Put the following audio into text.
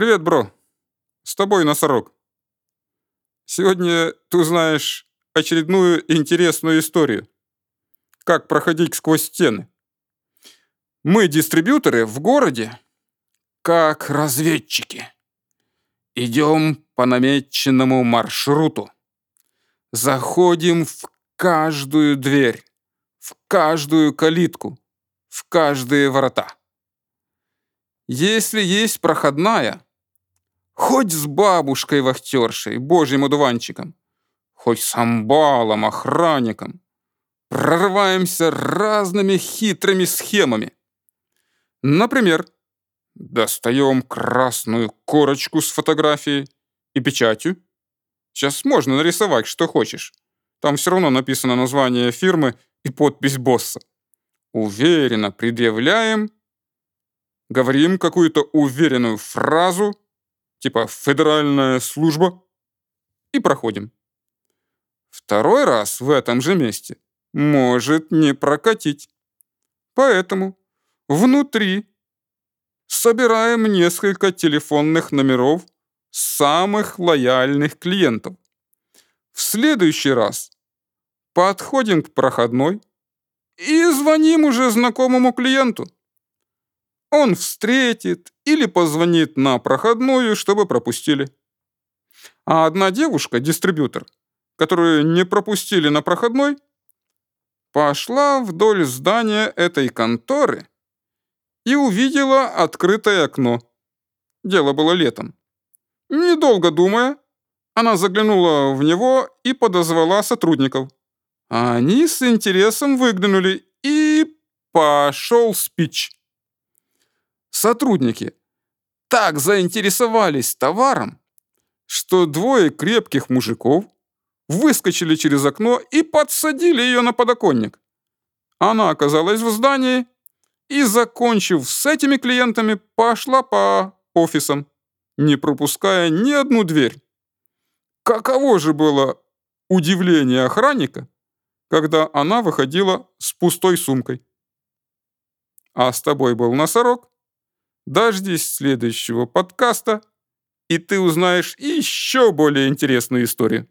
Привет, бро. С тобой носорог. Сегодня ты узнаешь очередную интересную историю. Как проходить сквозь стены. Мы, дистрибьюторы, в городе, как разведчики. Идем по намеченному маршруту. Заходим в каждую дверь, в каждую калитку, в каждые ворота. Если есть проходная, хоть с бабушкой-вахтершей, божьим одуванчиком, хоть с амбалом, охранником, прорываемся разными хитрыми схемами. Например, достаем красную корочку с фотографией и печатью. Сейчас можно нарисовать, что хочешь. Там все равно написано название фирмы и подпись босса. Уверенно предъявляем, говорим какую-то уверенную фразу, типа «федеральная служба», и проходим. Второй раз в этом же месте может не прокатить. Поэтому внутри собираем несколько телефонных номеров самых лояльных клиентов. В следующий раз подходим к проходной и звоним уже знакомому клиенту. Он встретит или позвонит на проходную, чтобы пропустили. А одна девушка, дистрибьютор, которую не пропустили на проходной, пошла вдоль здания этой конторы и увидела открытое окно. Дело было летом. Недолго думая, она заглянула в него и подозвала сотрудников. Они с интересом выглянули, и пошел спич. Сотрудники так заинтересовались товаром, что двое крепких мужиков выскочили через окно и подсадили ее на подоконник. Она оказалась в здании и, закончив с этими клиентами, пошла по офисам, не пропуская ни одну дверь. Каково же было удивление охранника, когда она выходила с пустой сумкой. А с тобой был носорог. Дождись следующего подкаста, и ты узнаешь еще более интересную историю.